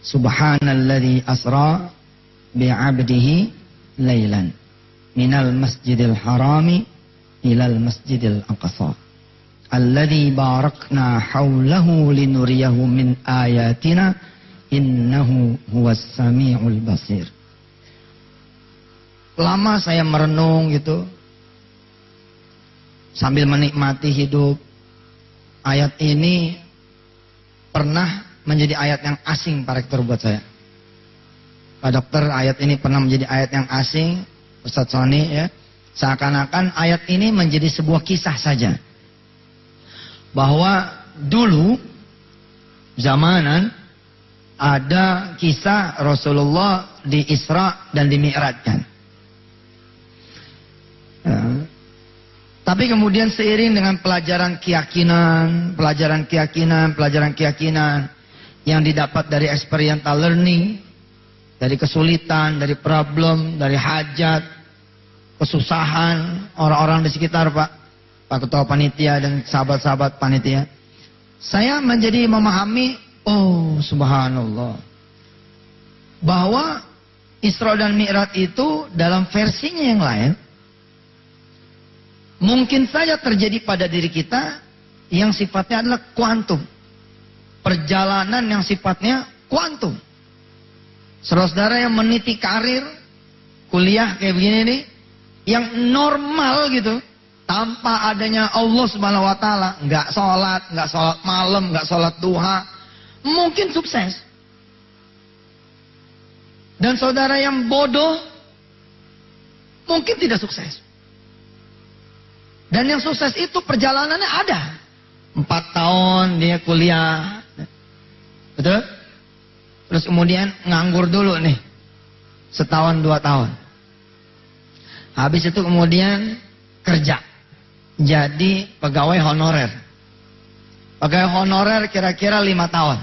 Subhanalladzi asra bi'abdihi laylan minal masjidil harami ilal masjidil aqsa. Alladzi barakna haulahu linuriyahu min ayatina innahu huwas samiul basir. Lama saya merenung gitu sambil menikmati hidup. Ayat ini pernah menjadi ayat yang asing Pak Rektor buat saya Pak Dokter ayat ini pernah menjadi ayat yang asing Ustadz Sony ya seakan-akan ayat ini menjadi sebuah kisah saja bahwa dulu zamanan ada kisah Rasulullah di Isra dan di Mi'rajkan. Ya. Tapi kemudian seiring dengan pelajaran keyakinan, pelajaran keyakinan, pelajaran keyakinan yang didapat dari experiential learning, dari kesulitan, dari problem, dari hajat, kesusahan orang-orang di sekitar Pak, Pak Ketua Panitia dan sahabat-sahabat Panitia. Saya menjadi memahami, oh subhanallah. Bahwa Isra dan Mi'raj itu dalam versinya yang lain, mungkin saja terjadi pada diri kita yang sifatnya adalah kuantum. Perjalanan yang sifatnya kuantum. Saudara-saudara yang meniti karir, kuliah kayak begini nih, yang normal gitu, tanpa adanya Allah Subhanahu wa taala, nggak sholat, nggak sholat malam, nggak sholat duha, mungkin sukses. Dan saudara yang bodoh mungkin tidak sukses. Dan yang sukses itu perjalanannya ada. Empat tahun dia kuliah. Betul? Terus kemudian nganggur dulu nih. Setahun dua tahun. Habis itu kemudian kerja jadi pegawai honorer. Pegawai honorer kira-kira lima tahun.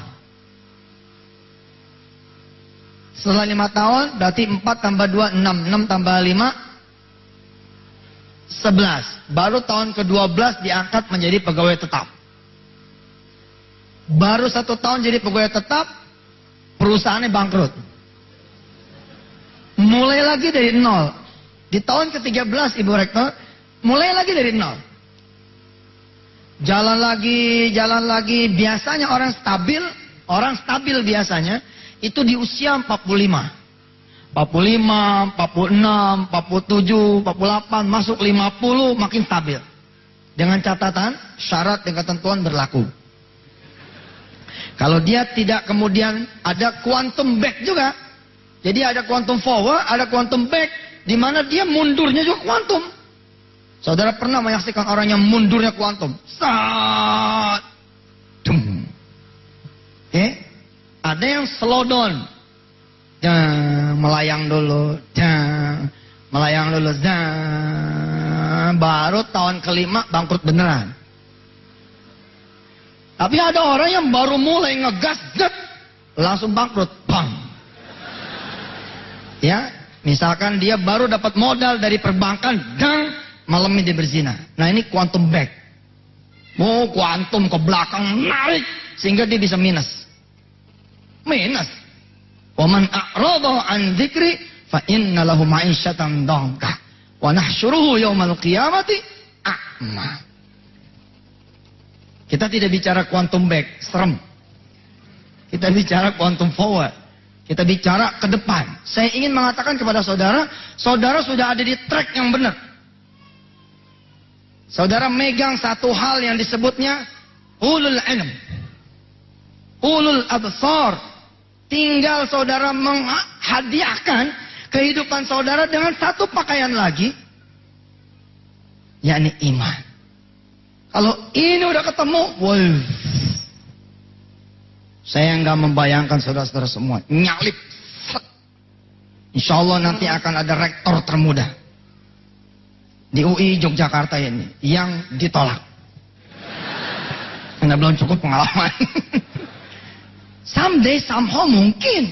Setelah lima tahun berarti empat tambah dua enam, enam tambah lima sebelas. Baru tahun ke-12 diangkat menjadi pegawai tetap. Baru satu tahun jadi pegawai tetap, perusahaannya bangkrut. Mulai lagi dari nol. Di tahun ke-13 Ibu Rektor, mulai lagi dari nol. Jalan lagi, jalan lagi. Biasanya orang stabil, orang stabil biasanya itu di usia 45. 45, 46, 47, 48, masuk 50 makin stabil. Dengan catatan syarat dan ketentuan berlaku. Kalau dia tidak kemudian ada quantum back juga. Jadi ada quantum forward, ada quantum back di mana dia mundurnya juga quantum. Saudara pernah menyaksikan orang yang mundurnya kuantum? Saat. Dum. Eh? Ada yang slow down. Melayang dulu. Dan melayang dulu. Dan baru tahun kelima bangkrut beneran. Tapi ada orang yang baru mulai ngegas, dek, langsung bangkrut, bang. Ya, misalkan dia baru dapat modal dari perbankan, dan malam ini dia berzina. Nah ini quantum back. Mau oh, quantum ke belakang narik sehingga dia bisa minus. Minus. Waman a'rada an dzikri fa inna lahu ma'isyatan dhanka wa nahsyuruhu yaumal qiyamati a'ma. Kita tidak bicara quantum back, serem. Kita bicara quantum forward. Kita bicara ke depan. Saya ingin mengatakan kepada saudara, saudara sudah ada di track yang benar. Saudara megang satu hal yang disebutnya ulul ilm. Ulul absar. Tinggal saudara menghadiahkan kehidupan saudara dengan satu pakaian lagi. yakni iman. Kalau ini udah ketemu, wow. Saya nggak membayangkan saudara-saudara semua. Nyalip. Insya Allah nanti akan ada rektor termuda di UI Yogyakarta ini yang ditolak. Anda belum cukup pengalaman. Someday, somehow mungkin.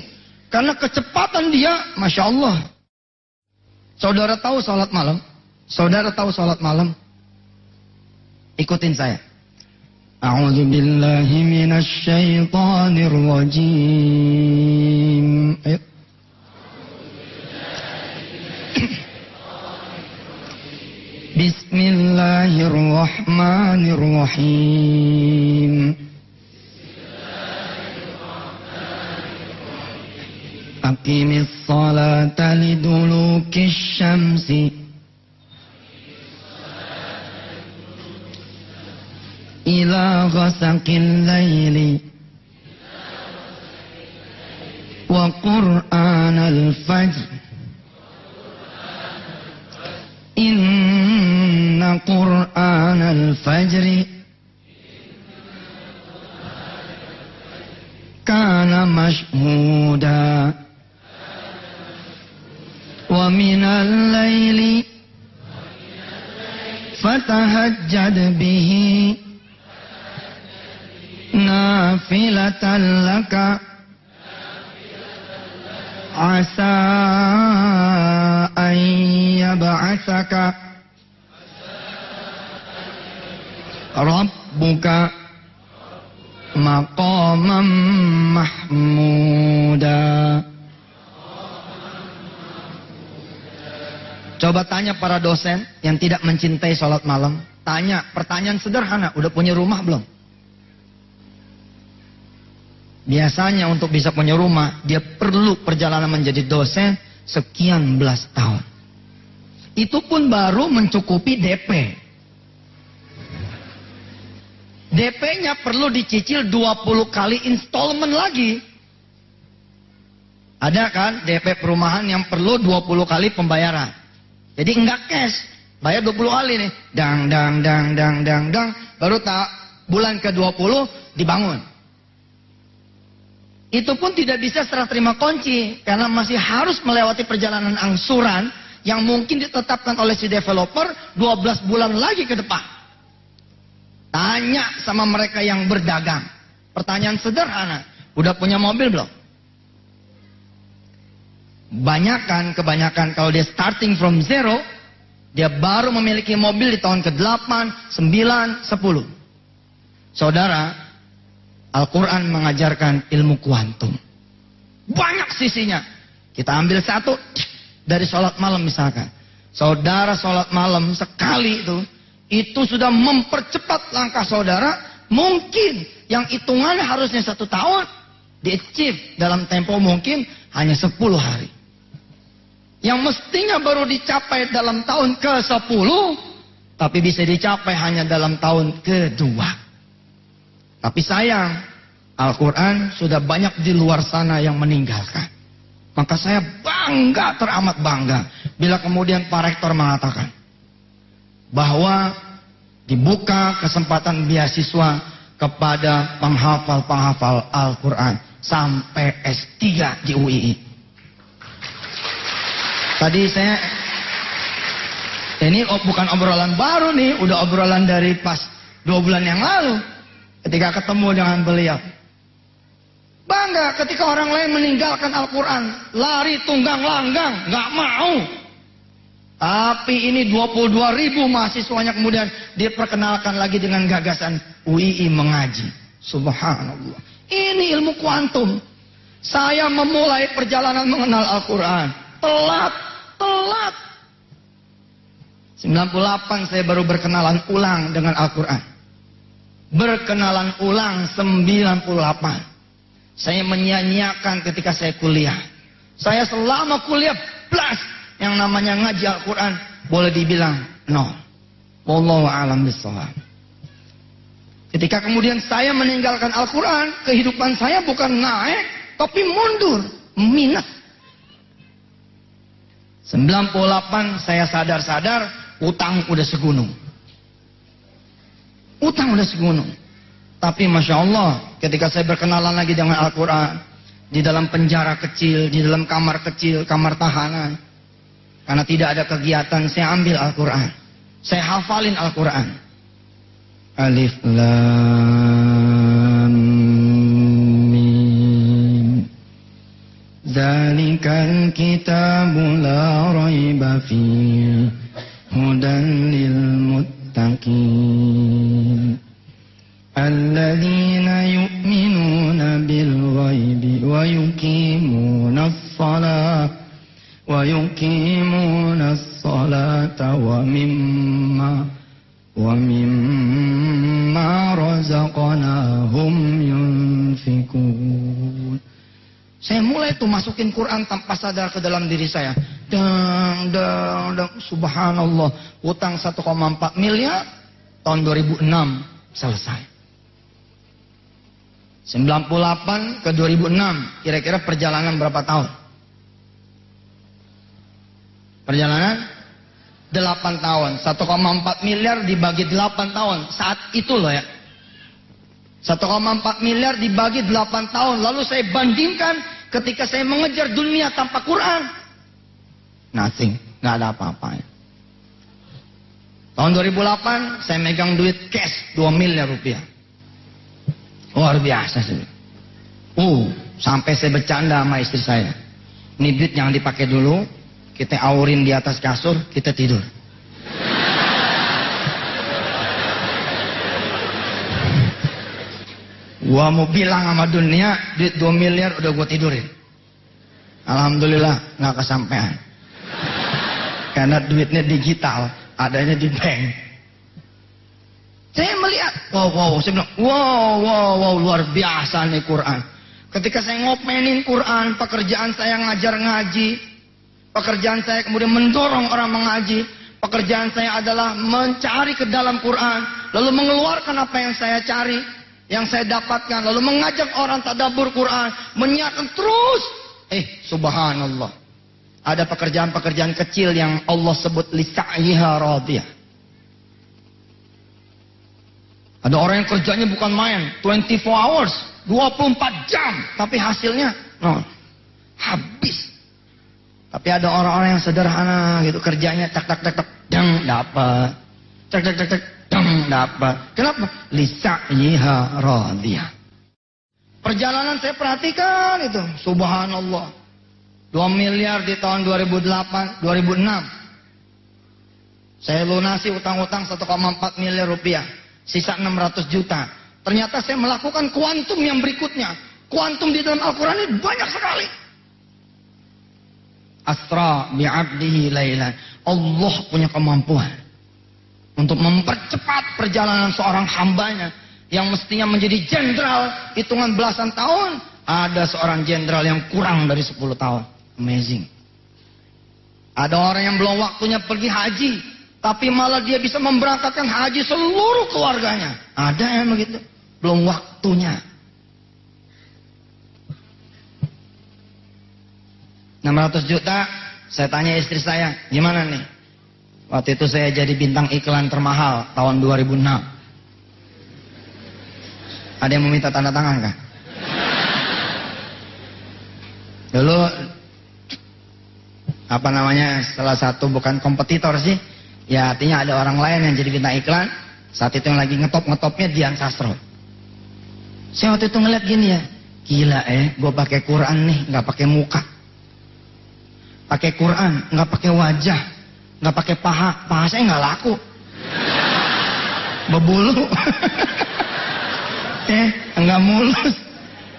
Karena kecepatan dia, Masya Allah. Saudara tahu sholat malam? Saudara tahu sholat malam? Ikutin saya. A'udzu billahi minasy syaithanir rajim. Ayo. Bismillahirrahmanirrahim. Aqimis salata lidulukish syamsi غسق الليل. وقرآن الفجر. إن قرآن الفجر كان مشهودا. ومن الليل فتهجد به. نافلة لك عسى أن يبعثك ربك مقاما محمودا Coba tanya para dosen yang tidak mencintai sholat malam. Tanya, pertanyaan sederhana, udah punya rumah belum? Biasanya untuk bisa punya rumah, dia perlu perjalanan menjadi dosen sekian belas tahun. Itu pun baru mencukupi DP. DP-nya perlu dicicil 20 kali installment lagi. Ada kan DP perumahan yang perlu 20 kali pembayaran. Jadi enggak cash, bayar 20 kali nih. Dang dang dang dang dang dang, baru tak bulan ke-20 dibangun. Itu pun tidak bisa serah terima kunci karena masih harus melewati perjalanan angsuran yang mungkin ditetapkan oleh si developer 12 bulan lagi ke depan. Tanya sama mereka yang berdagang. Pertanyaan sederhana, udah punya mobil belum? Banyakan, kebanyakan kalau dia starting from zero, dia baru memiliki mobil di tahun ke-8, 9, 10. Saudara, Al-Quran mengajarkan ilmu kuantum. Banyak sisinya. Kita ambil satu dari sholat malam misalkan. Saudara sholat malam sekali itu, itu sudah mempercepat langkah saudara. Mungkin yang hitungannya harusnya satu tahun, di achieve dalam tempo mungkin hanya sepuluh hari. Yang mestinya baru dicapai dalam tahun ke-10, tapi bisa dicapai hanya dalam tahun kedua. Tapi sayang, Al-Quran sudah banyak di luar sana yang meninggalkan. Maka saya bangga, teramat bangga. Bila kemudian Pak Rektor mengatakan bahwa dibuka kesempatan beasiswa kepada penghafal-penghafal Al-Quran sampai S3 di UII. Tadi saya ini bukan obrolan baru nih, udah obrolan dari pas dua bulan yang lalu. Ketika ketemu dengan beliau. Bangga ketika orang lain meninggalkan Al-Quran. Lari tunggang langgang. Gak mau. Tapi ini 22 ribu mahasiswanya kemudian diperkenalkan lagi dengan gagasan UII mengaji. Subhanallah. Ini ilmu kuantum. Saya memulai perjalanan mengenal Al-Quran. Telat. Telat. 98 saya baru berkenalan ulang dengan Al-Quran berkenalan ulang 98. Saya menyanyiakan ketika saya kuliah. Saya selama kuliah plus yang namanya ngaji Al-Quran boleh dibilang no. Wallahu alam. Ketika kemudian saya meninggalkan Al-Quran, kehidupan saya bukan naik, tapi mundur, minus. 98 saya sadar-sadar utang udah segunung. Utang udah segunung. Tapi Masya Allah, ketika saya berkenalan lagi dengan Al-Quran, di dalam penjara kecil, di dalam kamar kecil, kamar tahanan, karena tidak ada kegiatan, saya ambil Al-Quran. Saya hafalin Al-Quran. Alif Lam Mim Zalikal kitabu la raiba hudan lil muttaqin الذين يؤمنون بالغيب ويقيمون الصلاة ويقيمون الصلاة ومما ومما رزقناهم ينفقون Saya mulai tuh masukin Quran tanpa sadar ke dalam diri saya. Dang, dang, dang. Subhanallah. Utang 1,4 miliar. Tahun 2006 selesai. 98 ke 2006. Kira-kira perjalanan berapa tahun? Perjalanan 8 tahun. 1,4 miliar dibagi 8 tahun. Saat itu loh ya. 1,4 miliar dibagi 8 tahun. Lalu saya bandingkan ketika saya mengejar dunia tanpa Quran, nothing, nggak ada apa-apanya. Tahun 2008 saya megang duit cash 2 miliar rupiah. Luar biasa sih. Uh, sampai saya bercanda sama istri saya. Ini duit yang dipakai dulu, kita aurin di atas kasur, kita tidur. Gua mau bilang sama dunia, duit 2 miliar udah gua tidurin. Alhamdulillah nggak kesampaian. Karena duitnya digital, adanya di bank. Saya melihat, wow, wow, saya bilang, wow, wow, wow, luar biasa nih Quran. Ketika saya ngopenin Quran, pekerjaan saya ngajar ngaji, pekerjaan saya kemudian mendorong orang mengaji, pekerjaan saya adalah mencari ke dalam Quran, lalu mengeluarkan apa yang saya cari, yang saya dapatkan lalu mengajak orang tadabur Quran menyiarkan terus eh subhanallah ada pekerjaan-pekerjaan kecil yang Allah sebut lisa'iha radiyah ada orang yang kerjanya bukan main 24 hours 24 jam tapi hasilnya no, habis tapi ada orang-orang yang sederhana gitu kerjanya tak tak tak tak yang dapat tak tak tak tak dapat. Kenapa? Lisa'iha radiyah. Perjalanan saya perhatikan itu. Subhanallah. 2 miliar di tahun 2008, 2006. Saya lunasi utang-utang 1,4 miliar rupiah. Sisa 600 juta. Ternyata saya melakukan kuantum yang berikutnya. Kuantum di dalam Al-Quran ini banyak sekali. Asra bi'abdihi laylan. Allah punya kemampuan untuk mempercepat perjalanan seorang hambanya yang mestinya menjadi jenderal hitungan belasan tahun ada seorang jenderal yang kurang dari 10 tahun amazing. Ada orang yang belum waktunya pergi haji tapi malah dia bisa memberangkatkan haji seluruh keluarganya. Ada yang begitu? Belum waktunya. 600 juta saya tanya istri saya gimana nih? Waktu itu saya jadi bintang iklan termahal tahun 2006. Ada yang meminta tanda tangan kah? Dulu apa namanya salah satu bukan kompetitor sih. Ya artinya ada orang lain yang jadi bintang iklan. Saat itu yang lagi ngetop-ngetopnya Dian Sastro. Saya waktu itu ngeliat gini ya. Gila eh, gue pakai Quran nih, nggak pakai muka. Pakai Quran, nggak pakai wajah nggak pakai paha, paha saya nggak laku. Bebulu. eh, nggak mulus.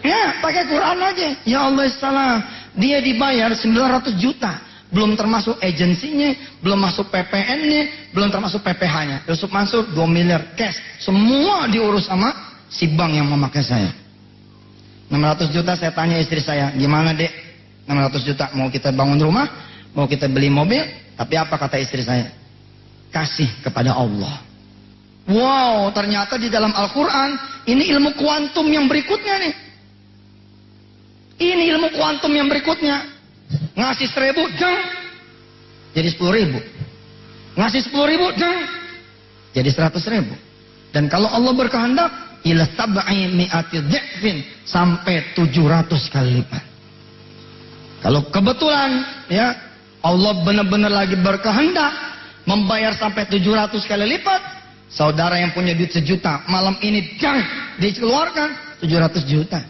Ya, pakai Quran aja. Ya Allah salam. Dia dibayar 900 juta. Belum termasuk agensinya, belum masuk PPN-nya, belum termasuk PPH-nya. Yusuf Mansur 2 miliar cash. Semua diurus sama si bank yang memakai saya. 600 juta saya tanya istri saya, gimana dek? 600 juta mau kita bangun rumah, mau kita beli mobil, tapi apa kata istri saya? Kasih kepada Allah. Wow, ternyata di dalam Al-Quran ini ilmu kuantum yang berikutnya nih. Ini ilmu kuantum yang berikutnya. Ngasih seribu, jang. Jadi sepuluh ribu. Ngasih sepuluh ribu, jang. Jadi seratus ribu. Dan kalau Allah berkehendak, ila sab'i mi'ati dhi'fin. Sampai tujuh ratus kali lipat. Kalau kebetulan, ya, Allah benar-benar lagi berkehendak membayar sampai 700 kali lipat. Saudara yang punya duit sejuta, malam ini jang dikeluarkan 700 juta.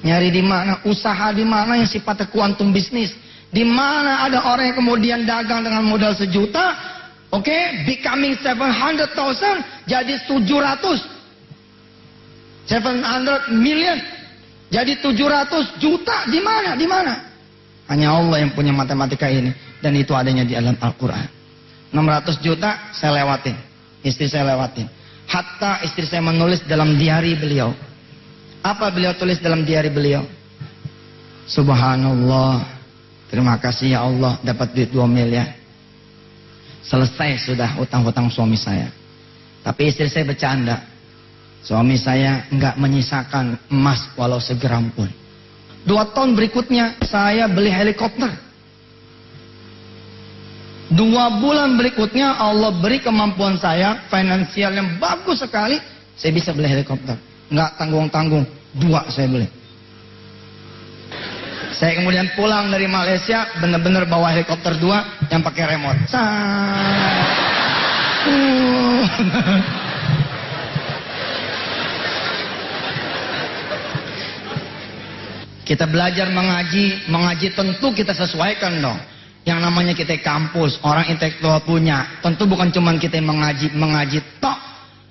Nyari di mana, usaha di mana yang sifatnya kuantum bisnis. Di mana ada orang yang kemudian dagang dengan modal sejuta, oke, okay, becoming 700,000 jadi 700 700 million. Jadi 700 juta di mana? Di mana? Hanya Allah yang punya matematika ini dan itu adanya di dalam Al-Qur'an. 600 juta saya lewatin. Istri saya lewatin. Hatta istri saya menulis dalam diari beliau. Apa beliau tulis dalam diari beliau? Subhanallah. Terima kasih ya Allah dapat duit 2 miliar. Selesai sudah utang-utang suami saya. Tapi istri saya bercanda. Suami saya nggak menyisakan emas walau segram pun. Dua tahun berikutnya saya beli helikopter. Dua bulan berikutnya Allah beri kemampuan saya finansial yang bagus sekali. Saya bisa beli helikopter. Nggak tanggung-tanggung. Dua saya beli. Saya kemudian pulang dari Malaysia benar-benar bawa helikopter dua yang pakai remote. Uh. Kita belajar mengaji, mengaji tentu kita sesuaikan dong. Yang namanya kita kampus, orang intelektual punya. Tentu bukan cuma kita mengaji, mengaji tok.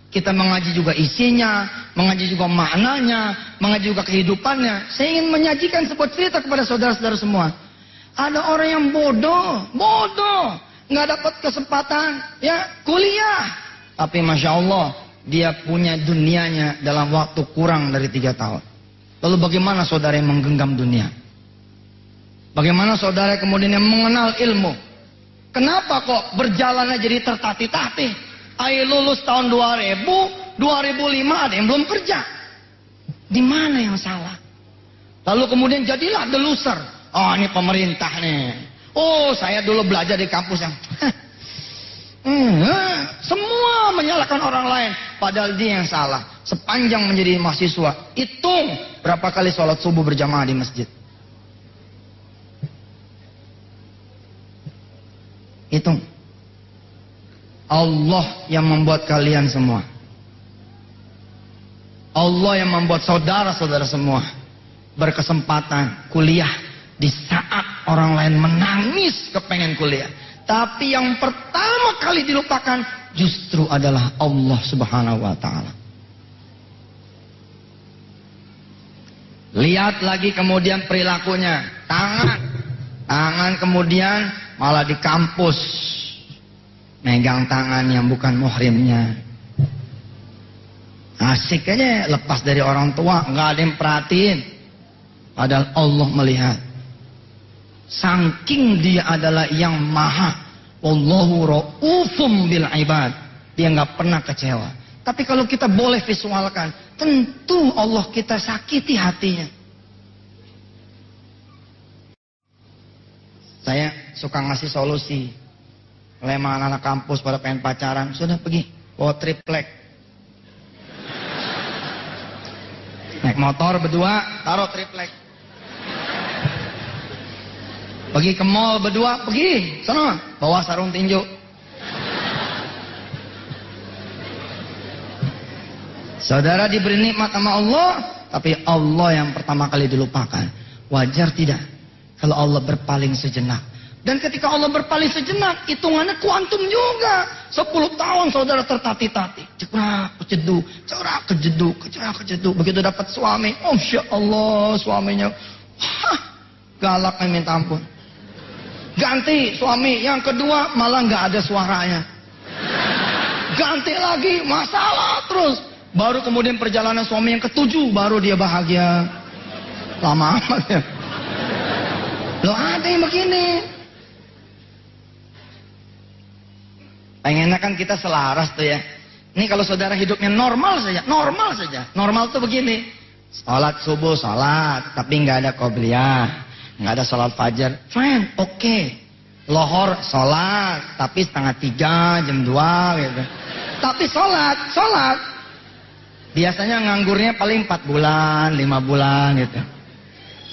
Kita mengaji juga isinya, mengaji juga maknanya, mengaji juga kehidupannya. Saya ingin menyajikan sebuah cerita kepada saudara-saudara semua. Ada orang yang bodoh, bodoh, nggak dapat kesempatan, ya kuliah. Tapi masya Allah, dia punya dunianya dalam waktu kurang dari tiga tahun. Lalu bagaimana saudara yang menggenggam dunia? Bagaimana saudara kemudian yang mengenal ilmu? Kenapa kok berjalannya jadi tertati-tati? Ayo lulus tahun 2000, 2005 ada yang belum kerja. Di mana yang salah? Lalu kemudian jadilah the loser. Oh ini pemerintah nih. Oh saya dulu belajar di kampus yang Hmm, semua menyalahkan orang lain, padahal dia yang salah. Sepanjang menjadi mahasiswa, hitung berapa kali sholat subuh berjamaah di masjid. Hitung. Allah yang membuat kalian semua. Allah yang membuat saudara-saudara semua berkesempatan kuliah di saat orang lain menangis kepengen kuliah. Tapi yang pertama kali dilupakan justru adalah Allah Subhanahu wa taala. Lihat lagi kemudian perilakunya, tangan. Tangan kemudian malah di kampus megang tangan yang bukan muhrimnya. Asik aja lepas dari orang tua, nggak ada yang perhatiin. Padahal Allah melihat. Saking dia adalah yang maha. Wallahu ra'ufum bil ibad. Dia nggak pernah kecewa. Tapi kalau kita boleh visualkan, tentu Allah kita sakiti hatinya. Saya suka ngasih solusi. Lema anak-anak kampus pada pengen pacaran, sudah pergi bawa triplek. Naik motor berdua, taruh triplek. Pergi ke mall berdua, pergi. Sana, bawa sarung tinju. Saudara diberi nikmat sama Allah, tapi Allah yang pertama kali dilupakan. Wajar tidak kalau Allah berpaling sejenak. Dan ketika Allah berpaling sejenak, hitungannya kuantum juga. Sepuluh tahun saudara tertati-tati. Cerak, kejeduk, cerak, kejeduk, cerak, kejeduk. Begitu dapat suami, oh Allah suaminya. Hah, galaknya minta ampun. Ganti suami. Yang kedua malah nggak ada suaranya. Ganti lagi masalah terus. Baru kemudian perjalanan suami yang ketujuh baru dia bahagia. Lama amat ya. Loh ada yang begini. Pengennya kan kita selaras tuh ya. Ini kalau saudara hidupnya normal saja, normal saja. Normal tuh begini. Salat subuh, salat, tapi nggak ada qobliyah nggak ada sholat fajar, fine, oke. Okay. Lohor sholat, tapi setengah tiga, jam dua gitu. Tapi sholat, sholat. Biasanya nganggurnya paling empat bulan, lima bulan gitu.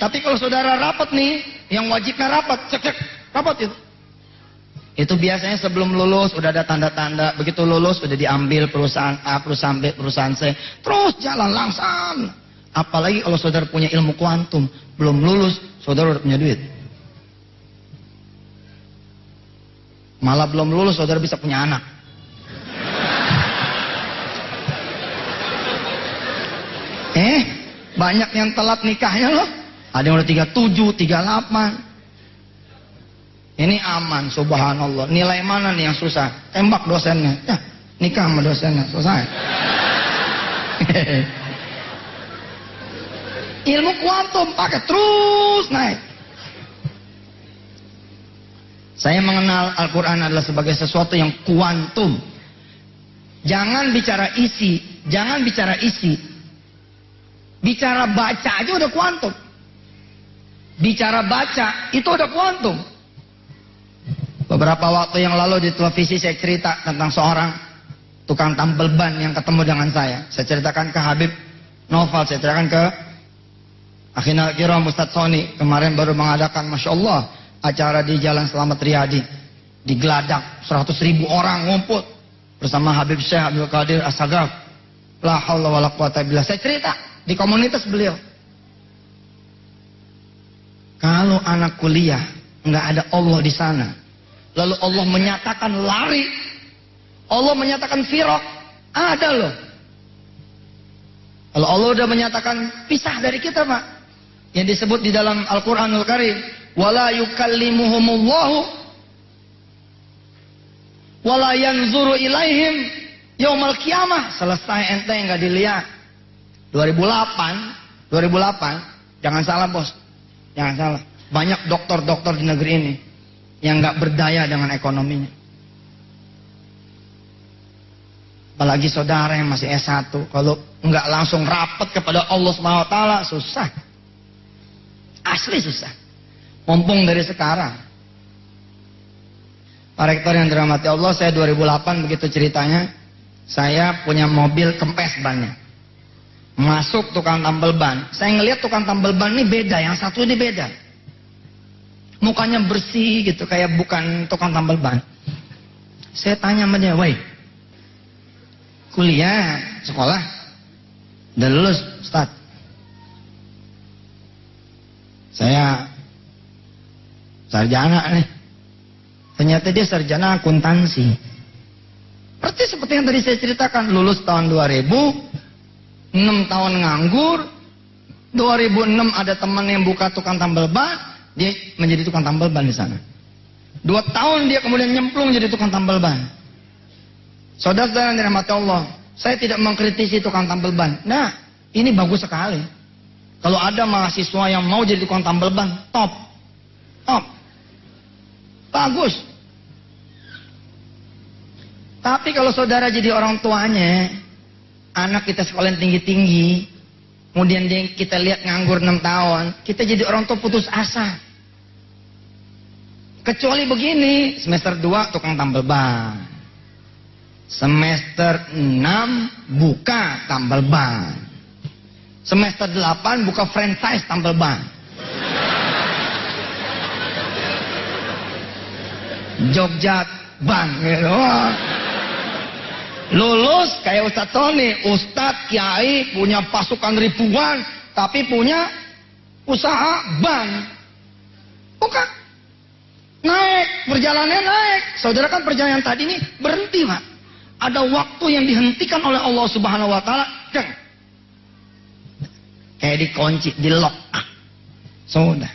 Tapi kalau saudara rapat nih, yang wajibnya rapat, cek cek, rapat itu. Itu biasanya sebelum lulus udah ada tanda-tanda, begitu lulus udah diambil perusahaan A, perusahaan B, perusahaan C, terus jalan langsung. Apalagi kalau saudara punya ilmu kuantum, belum lulus, saudara udah punya duit. Malah belum lulus, saudara bisa punya anak. Banyak yang telat nikahnya loh. Ada yang udah 37, 38. Ini aman, subhanallah. Nilai mana nih yang susah? Tembak dosennya. Ya, nikah sama dosennya, selesai. Ilmu kuantum pakai terus naik. Saya mengenal Al-Quran adalah sebagai sesuatu yang kuantum. Jangan bicara isi, jangan bicara isi, Bicara baca aja udah kuantum. Bicara baca itu udah kuantum. Beberapa waktu yang lalu di televisi saya cerita tentang seorang tukang tambal ban yang ketemu dengan saya. Saya ceritakan ke Habib Novel, saya ceritakan ke Akhina Kiram Ustadz Sony kemarin baru mengadakan Masya Allah acara di Jalan Selamat Riyadi di Geladak 100 ribu orang ngumpul bersama Habib Syekh Abdul Qadir Asagaf la haula wala quwata billah saya cerita di komunitas beliau. Kalau anak kuliah nggak ada Allah di sana, lalu Allah menyatakan lari, Allah menyatakan firok, ada loh. Kalau Allah udah menyatakan pisah dari kita, Pak. Yang disebut di dalam Al-Qur'anul Karim, wala yukallimuhumullahu wala yanzuru ilaihim yaumal kiamah. Selesai ente nggak dilihat. 2008, 2008, jangan salah bos, jangan salah. Banyak dokter-dokter di negeri ini yang nggak berdaya dengan ekonominya. Apalagi saudara yang masih S1, kalau nggak langsung rapat kepada Allah SWT, susah. Asli susah. Mumpung dari sekarang. Pak Rektor yang dirahmati Allah, saya 2008 begitu ceritanya, saya punya mobil kempes banyak. Masuk tukang tambal ban. Saya ngelihat tukang tambal ban ini beda, yang satu ini beda. Mukanya bersih gitu, kayak bukan tukang tambal ban. Saya tanya sama dia, woi, kuliah, sekolah, udah lulus, Ustaz. Saya sarjana nih. Ternyata dia sarjana akuntansi. Seperti seperti yang tadi saya ceritakan, lulus tahun 2000, 6 tahun nganggur, 2006 ada teman yang buka tukang tambal ban, dia menjadi tukang tambal ban di sana. Dua tahun dia kemudian nyemplung jadi tukang tambal ban. Saudara-saudara yang dirahmati Allah, saya tidak mengkritisi tukang tambal ban. Nah, ini bagus sekali. Kalau ada mahasiswa yang mau jadi tukang tambal ban, top. Top. Bagus. Tapi kalau saudara jadi orang tuanya, anak kita sekolah tinggi-tinggi, kemudian dia, kita lihat nganggur 6 tahun, kita jadi orang tua putus asa. Kecuali begini, semester 2 tukang tambal ban. Semester 6 buka tambal ban. Semester 8 buka franchise tambal ban. Jogja ban gitu. Lulus kayak Ustadz Tony, Ustadz Kiai punya pasukan ribuan, tapi punya usaha ban. Bukan. Naik, perjalanannya naik. Saudara kan perjalanan tadi ini berhenti, Pak. Ada waktu yang dihentikan oleh Allah Subhanahu wa taala, Kayak dikunci, di lock. Ah. Sudah.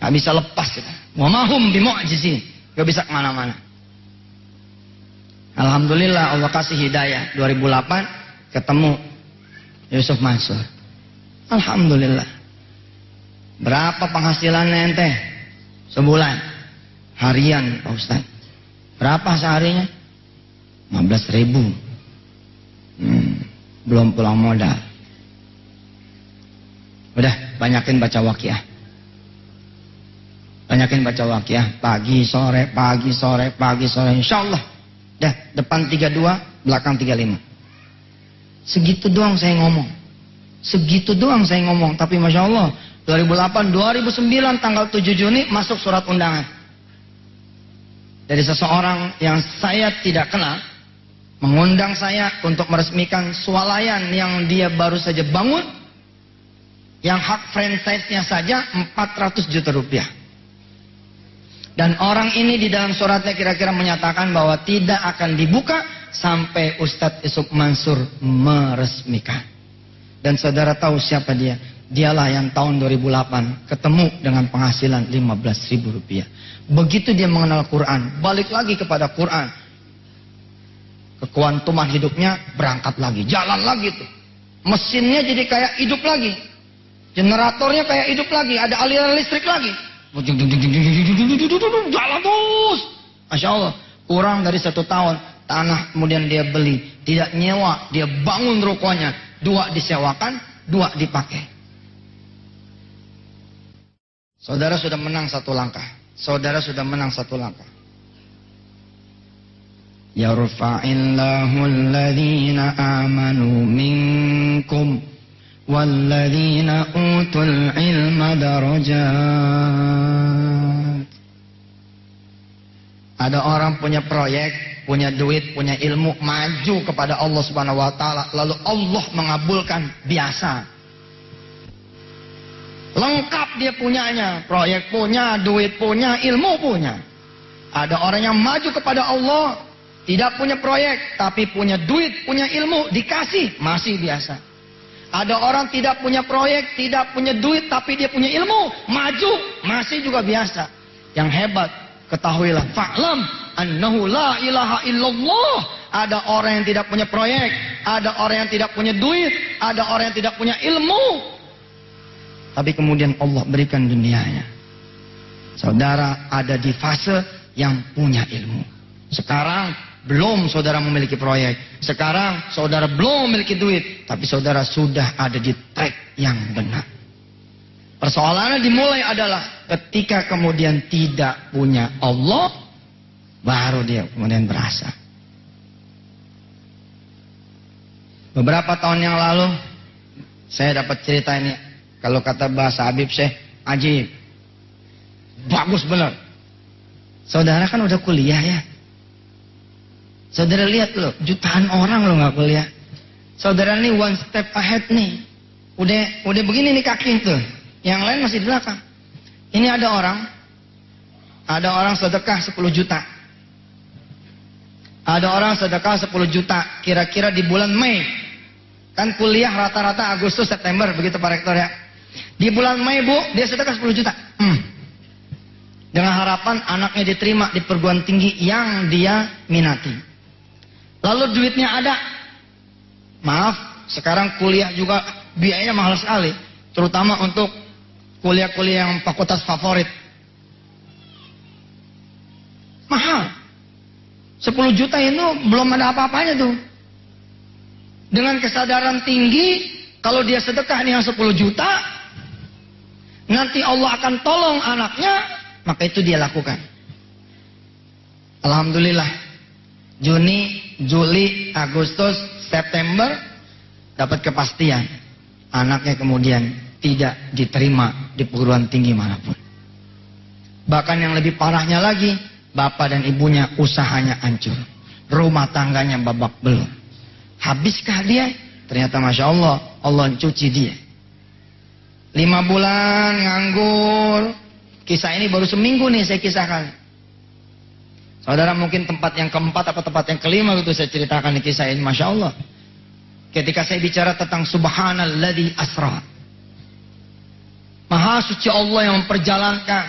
Gak bisa lepas kita. Wa mahum bimu'jizin. Gak bisa ke mana-mana. Alhamdulillah Allah kasih hidayah 2008 ketemu Yusuf Mansur. Alhamdulillah. Berapa penghasilannya ente? Sebulan. Harian Pak Ustaz. Berapa seharinya? 15 ribu. Hmm, belum pulang modal. Udah, banyakin baca wakiah. Banyakin baca wakiah. Pagi, sore, pagi, sore, pagi, sore. Insya Allah Dah, depan 32, belakang 35. Segitu doang saya ngomong. Segitu doang saya ngomong. Tapi Masya Allah, 2008, 2009 tanggal 7 Juni masuk surat undangan. Dari seseorang yang saya tidak kenal, mengundang saya untuk meresmikan swalayan yang dia baru saja bangun, yang hak franchise-nya saja 400 juta rupiah. Dan orang ini di dalam suratnya kira-kira menyatakan bahwa tidak akan dibuka sampai Ustadz Isuk Mansur meresmikan. Dan saudara tahu siapa dia? Dialah yang tahun 2008 ketemu dengan penghasilan 15 ribu rupiah. Begitu dia mengenal Quran, balik lagi kepada Quran. Kekuantuman hidupnya berangkat lagi, jalan lagi tuh. Mesinnya jadi kayak hidup lagi. Generatornya kayak hidup lagi, ada aliran listrik lagi. Jalan terus. Masya Allah, kurang dari satu tahun, tanah kemudian dia beli. Tidak nyewa, dia bangun rukonya. Dua disewakan, dua dipakai. Saudara sudah menang satu langkah. Saudara sudah menang satu langkah. Yarfa'illahu alladhina amanu minkum walladhina utul ilma darajat. Ada orang punya proyek, punya duit, punya ilmu, maju kepada Allah Subhanahu wa taala, lalu Allah mengabulkan biasa. Lengkap dia punyanya. Proyek punya, duit punya, ilmu punya. Ada orang yang maju kepada Allah. Tidak punya proyek, tapi punya duit, punya ilmu. Dikasih, masih biasa. Ada orang tidak punya proyek, tidak punya duit, tapi dia punya ilmu. Maju, masih juga biasa. Yang hebat, ketahuilah. Fa'lam annahu la ilaha illallah. Ada orang yang tidak punya proyek, ada orang yang tidak punya duit, ada orang yang tidak punya ilmu, tapi kemudian Allah berikan dunianya. Saudara ada di fase yang punya ilmu. Sekarang belum saudara memiliki proyek. Sekarang saudara belum memiliki duit. Tapi saudara sudah ada di track yang benar. Persoalannya dimulai adalah ketika kemudian tidak punya Allah. Baru dia kemudian berasa. Beberapa tahun yang lalu saya dapat cerita ini kalau kata bahasa Habib Syekh, ajib. Bagus benar. Saudara kan udah kuliah ya. Saudara lihat loh, jutaan orang loh nggak kuliah. Saudara nih one step ahead nih. Udah udah begini nih kaki tuh. Yang lain masih di belakang. Ini ada orang, ada orang sedekah 10 juta. Ada orang sedekah 10 juta, kira-kira di bulan Mei. Kan kuliah rata-rata Agustus September begitu Pak Rektor ya. Di bulan Mei bu, dia sedekah 10 juta. Hmm. Dengan harapan anaknya diterima di perguruan tinggi yang dia minati. Lalu duitnya ada. Maaf, sekarang kuliah juga biayanya mahal sekali. Terutama untuk kuliah-kuliah yang fakultas favorit. Mahal. 10 juta itu belum ada apa-apanya tuh. Dengan kesadaran tinggi, kalau dia sedekah dengan 10 juta, nanti Allah akan tolong anaknya, maka itu dia lakukan. Alhamdulillah. Juni, Juli, Agustus, September dapat kepastian. Anaknya kemudian tidak diterima di perguruan tinggi mana pun. Bahkan yang lebih parahnya lagi, bapak dan ibunya usahanya hancur. Rumah tangganya babak belum. Habiskah dia? Ternyata Masya Allah, Allah cuci dia. Lima bulan nganggur. Kisah ini baru seminggu nih saya kisahkan. Saudara mungkin tempat yang keempat atau tempat yang kelima itu saya ceritakan di kisah ini. Masya Allah. Ketika saya bicara tentang subhanalladzi asra. Maha suci Allah yang memperjalankan.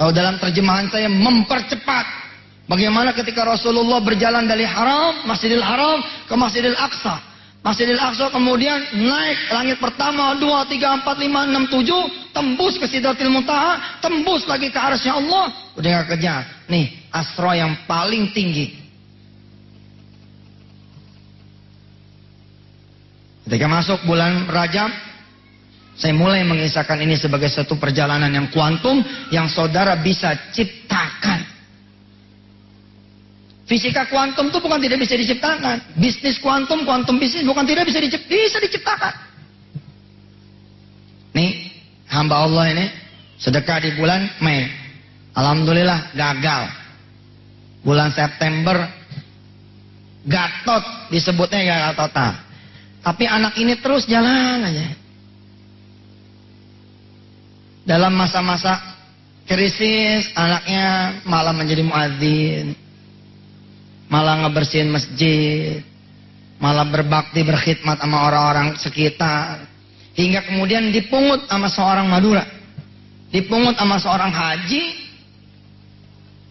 Kalau dalam terjemahan saya mempercepat. Bagaimana ketika Rasulullah berjalan dari haram, Masjidil Haram ke Masjidil Aqsa. Masjidil Aqsa kemudian naik langit pertama, dua, tiga, empat, lima, enam, tujuh, tembus ke Sidratil Muntaha, tembus lagi ke arasnya Allah, udah gak kejar. Nih, Asra yang paling tinggi. Ketika masuk bulan Rajab, saya mulai mengisahkan ini sebagai satu perjalanan yang kuantum yang saudara bisa ciptakan. Fisika kuantum itu bukan tidak bisa diciptakan. Bisnis kuantum, kuantum bisnis bukan tidak bisa diciptakan. Bisa diciptakan. Nih, hamba Allah ini sedekah di bulan Mei. Alhamdulillah gagal. Bulan September gatot disebutnya gagal total. Tapi anak ini terus jalan aja. Dalam masa-masa krisis anaknya malah menjadi muadzin malah ngebersihin masjid. malah berbakti berkhidmat sama orang-orang sekitar. Hingga kemudian dipungut sama seorang Madura. Dipungut sama seorang haji.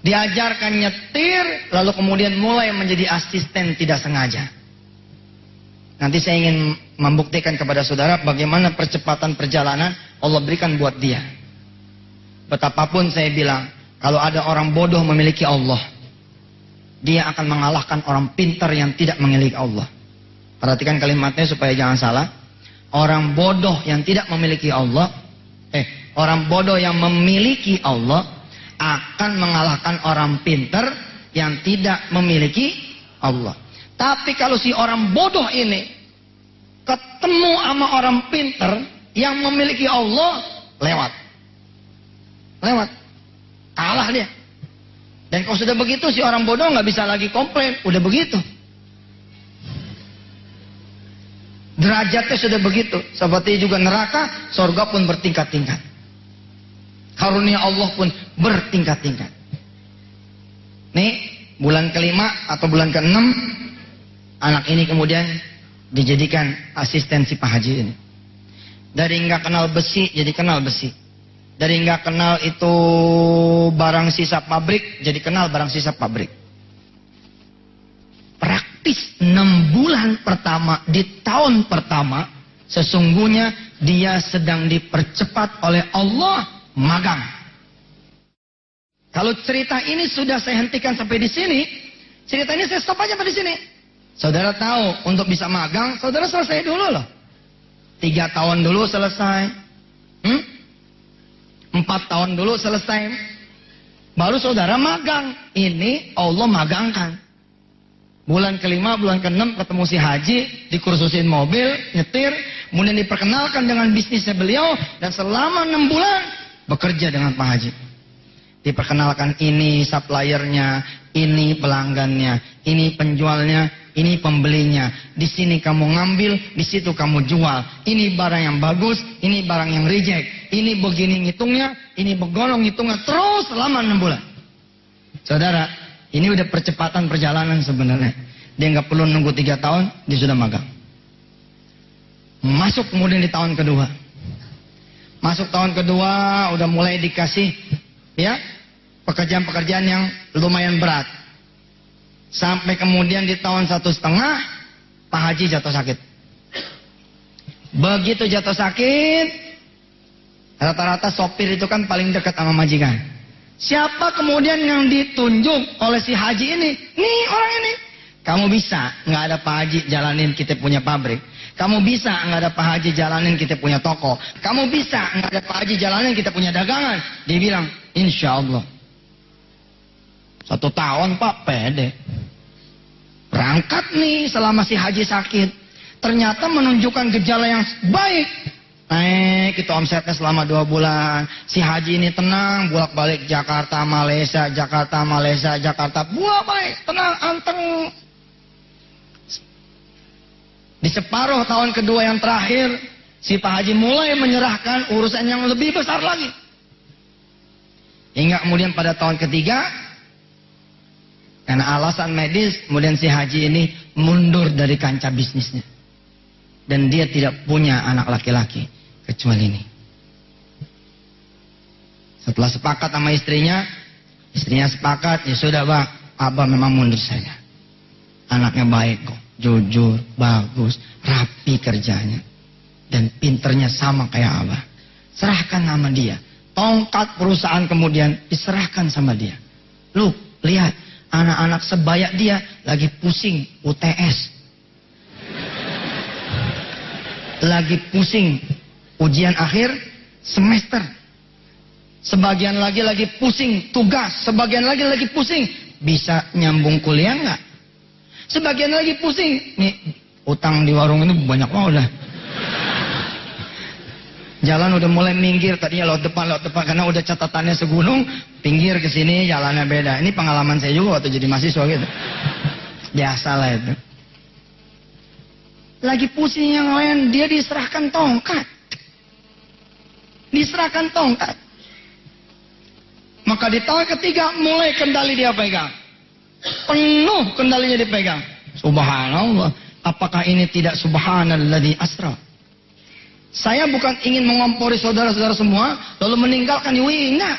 Diajarkan nyetir, lalu kemudian mulai menjadi asisten tidak sengaja. Nanti saya ingin membuktikan kepada saudara bagaimana percepatan perjalanan Allah berikan buat dia. Betapapun saya bilang, kalau ada orang bodoh memiliki Allah, dia akan mengalahkan orang pintar yang tidak memiliki Allah. Perhatikan kalimatnya supaya jangan salah. Orang bodoh yang tidak memiliki Allah, eh, orang bodoh yang memiliki Allah akan mengalahkan orang pintar yang tidak memiliki Allah. Tapi kalau si orang bodoh ini ketemu sama orang pintar yang memiliki Allah, lewat. Lewat. Kalah dia. Dan kalau sudah begitu si orang bodoh nggak bisa lagi komplain, udah begitu. Derajatnya sudah begitu. Seperti juga neraka, sorga pun bertingkat-tingkat. Karunia Allah pun bertingkat-tingkat. Nih, bulan kelima atau bulan keenam, anak ini kemudian dijadikan asistensi Pak Haji ini. Dari nggak kenal besi, jadi kenal besi. Dari nggak kenal itu barang sisa pabrik, jadi kenal barang sisa pabrik praktis enam bulan pertama di tahun pertama sesungguhnya dia sedang dipercepat oleh Allah magang. Kalau cerita ini sudah saya hentikan sampai di sini, cerita ini saya stop aja pada sini. Saudara tahu untuk bisa magang, saudara selesai dulu loh. Tiga tahun dulu selesai. Hmm? Empat tahun dulu selesai. Baru saudara magang. Ini Allah magangkan. Bulan kelima, bulan keenam ketemu si Haji, dikursusin mobil, nyetir, kemudian diperkenalkan dengan bisnisnya beliau, dan selama enam bulan bekerja dengan Pak Haji. Diperkenalkan ini suppliernya, ini pelanggannya, ini penjualnya, ini pembelinya. Di sini kamu ngambil, di situ kamu jual. Ini barang yang bagus, ini barang yang reject. Ini begini ngitungnya, ini begolong ngitungnya terus selama enam bulan. Saudara, ini udah percepatan perjalanan sebenarnya. Dia nggak perlu nunggu tiga tahun, dia sudah magang. Masuk kemudian di tahun kedua. Masuk tahun kedua udah mulai dikasih ya pekerjaan-pekerjaan yang lumayan berat. Sampai kemudian di tahun satu setengah Pak Haji jatuh sakit. Begitu jatuh sakit, rata-rata sopir itu kan paling dekat sama majikan. Siapa kemudian yang ditunjuk oleh si haji ini? Nih orang ini. Kamu bisa nggak ada Pak Haji jalanin kita punya pabrik. Kamu bisa nggak ada Pak Haji jalanin kita punya toko. Kamu bisa nggak ada Pak Haji jalanin kita punya dagangan. Dia bilang, insya Allah. Satu tahun Pak pede. Berangkat nih selama si haji sakit. Ternyata menunjukkan gejala yang baik naik itu omsetnya selama dua bulan. Si haji ini tenang, bolak balik Jakarta, Malaysia, Jakarta, Malaysia, Jakarta, bolak balik, tenang, anteng. Di separuh tahun kedua yang terakhir, si Pak Haji mulai menyerahkan urusan yang lebih besar lagi. Hingga kemudian pada tahun ketiga, karena alasan medis, kemudian si Haji ini mundur dari kancah bisnisnya. Dan dia tidak punya anak laki-laki kecuali ini. Setelah sepakat sama istrinya, istrinya sepakat, ya sudah pak, abah memang mundur saja. Anaknya baik kok, jujur, bagus, rapi kerjanya. Dan pinternya sama kayak abah. Serahkan nama dia. Tongkat perusahaan kemudian diserahkan sama dia. Lu, lihat, anak-anak sebaya dia lagi pusing UTS. Lagi pusing ujian akhir semester. Sebagian lagi lagi pusing tugas, sebagian lagi lagi pusing bisa nyambung kuliah nggak? Sebagian lagi pusing nih utang di warung ini banyak banget udah. Jalan udah mulai minggir tadinya lewat depan lewat depan karena udah catatannya segunung pinggir ke sini jalannya beda. Ini pengalaman saya juga waktu jadi mahasiswa gitu. Biasa lah itu. Lagi pusing yang lain dia diserahkan tongkat diserahkan tongkat. Maka di tahun ketiga mulai kendali dia pegang. Penuh kendalinya dipegang. Subhanallah. Apakah ini tidak subhanalladzi asra? Saya bukan ingin mengompori saudara-saudara semua, lalu meninggalkan Iwina.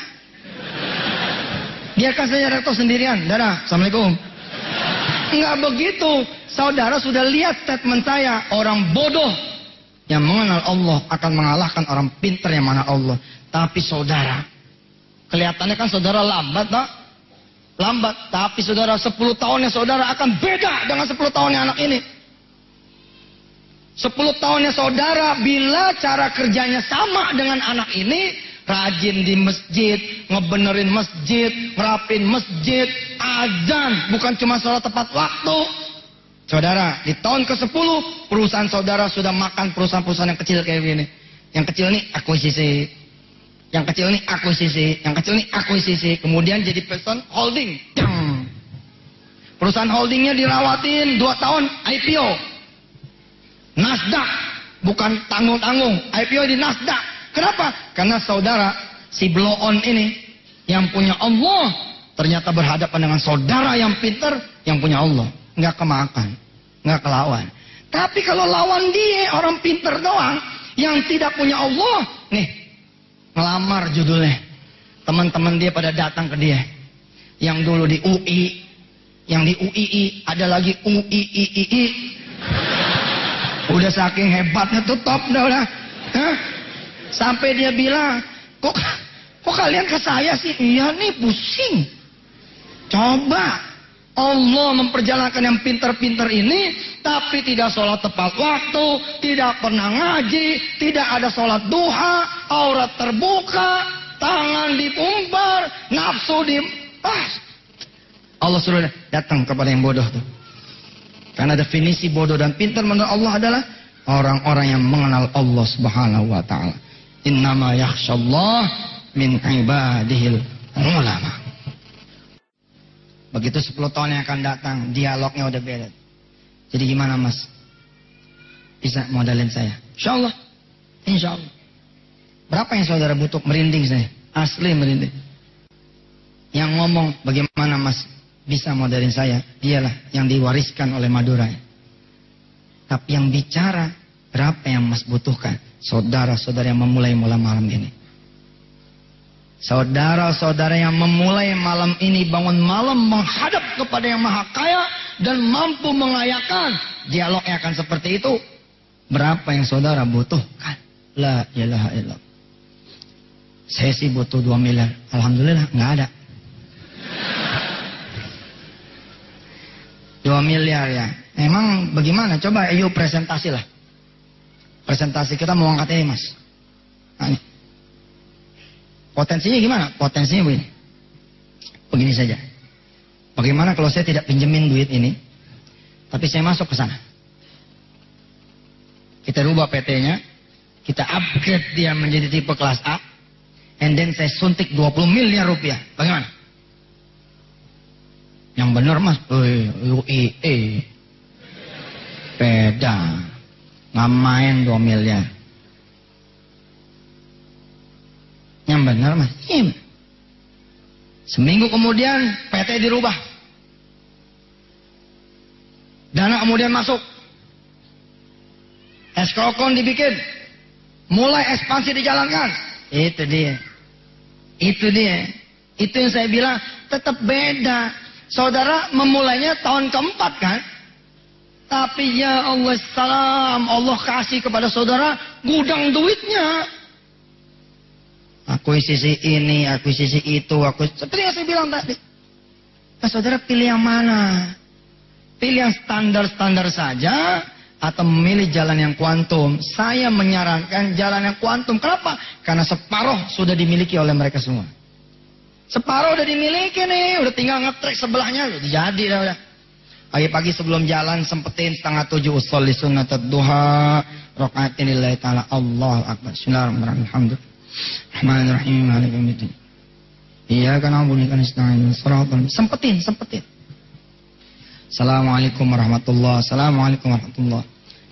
Biarkan saja rektor sendirian. Dadah, Assalamualaikum. Enggak begitu. Saudara sudah lihat statement saya. Orang bodoh yang mengenal Allah akan mengalahkan orang pintar yang mengenal Allah. Tapi saudara, kelihatannya kan saudara lambat, tak? Lambat. Tapi saudara 10 tahunnya saudara akan beda dengan 10 tahunnya anak ini. 10 tahunnya saudara bila cara kerjanya sama dengan anak ini, rajin di masjid, ngebenerin masjid, ngerapin masjid, azan, bukan cuma sholat tepat waktu. Saudara, di tahun ke-10 perusahaan saudara sudah makan perusahaan-perusahaan yang kecil kayak gini. Yang kecil ini akuisisi. Yang kecil ini akuisisi, yang kecil ini akuisisi, kemudian jadi person holding. Perusahaan holdingnya dirawatin 2 tahun IPO. Nasdaq, bukan tanggung-tanggung, IPO di Nasdaq. Kenapa? Karena saudara si blow on ini yang punya Allah ternyata berhadapan dengan saudara yang pintar yang punya Allah. Nggak kemakan, nggak kelawan. Tapi kalau lawan dia orang pintar doang yang tidak punya Allah, nih ngelamar judulnya. Teman-teman dia pada datang ke dia. Yang dulu di UI, yang di UII, ada lagi UIII. Udah saking hebatnya tuh top dah udah. Hah? Sampai dia bilang, kok kok kalian ke saya sih? Iya nih pusing. Coba Allah memperjalankan yang pintar-pintar ini, tapi tidak sholat tepat waktu, tidak pernah ngaji, tidak ada sholat duha, aurat terbuka, tangan dipumbar, nafsu di... Ah. Allah suruh datang kepada yang bodoh tuh. Karena definisi bodoh dan pintar menurut Allah adalah orang-orang yang mengenal Allah Subhanahu wa taala. Innama yakhshallah min ibadihil ulama. Begitu 10 tahun yang akan datang, dialognya udah beda. Jadi gimana mas? Bisa modalin saya? Insya Allah. Insya Allah. Berapa yang saudara butuh? Merinding saya. Asli merinding. Yang ngomong bagaimana mas bisa modalin saya? Dialah yang diwariskan oleh Madura. Tapi yang bicara berapa yang mas butuhkan? Saudara-saudara yang memulai mulai malam ini. Saudara-saudara yang memulai malam ini bangun malam menghadap kepada yang maha kaya dan mampu mengayakan. Dialognya akan seperti itu. Berapa yang saudara butuhkan? La ilaha illallah. Saya sih butuh 2 miliar. Alhamdulillah nggak ada. 2 miliar ya. Emang bagaimana? Coba yuk presentasi lah. Presentasi kita mau angkat ini mas. Nah. Potensinya gimana? Potensinya begini. Begini saja. Bagaimana kalau saya tidak pinjemin duit ini, tapi saya masuk ke sana. Kita rubah PT-nya, kita upgrade dia menjadi tipe kelas A, and then saya suntik 20 miliar rupiah. Bagaimana? Yang benar mas, UIE. Beda. Nggak main 2 miliar. Yang benar mas. Iya. Seminggu kemudian PT dirubah. Dana kemudian masuk. Eskrokon dibikin. Mulai ekspansi dijalankan. Itu dia. Itu dia. Itu yang saya bilang tetap beda. Saudara memulainya tahun keempat kan? Tapi ya Allah salam, Allah kasih kepada saudara gudang duitnya akuisisi ini, akuisisi itu, aku seperti yang saya bilang tadi. Nah, saudara pilih yang mana? Pilih yang standar-standar saja atau memilih jalan yang kuantum. Saya menyarankan jalan yang kuantum. Kenapa? Karena separuh sudah dimiliki oleh mereka semua. Separuh udah dimiliki nih, udah tinggal ngetrek sebelahnya, udah jadi dah udah. Pagi-pagi sebelum jalan sempetin setengah tujuh usul di sunat duha rokaatin lillahi ta'ala Allah akbar. Bismillahirrahmanirrahim. Rahman Rahim Malik Yaumiddin. Iya kan ampun kan nasta'in siratal sempetin sempetin. Assalamualaikum warahmatullahi Assalamualaikum warahmatullahi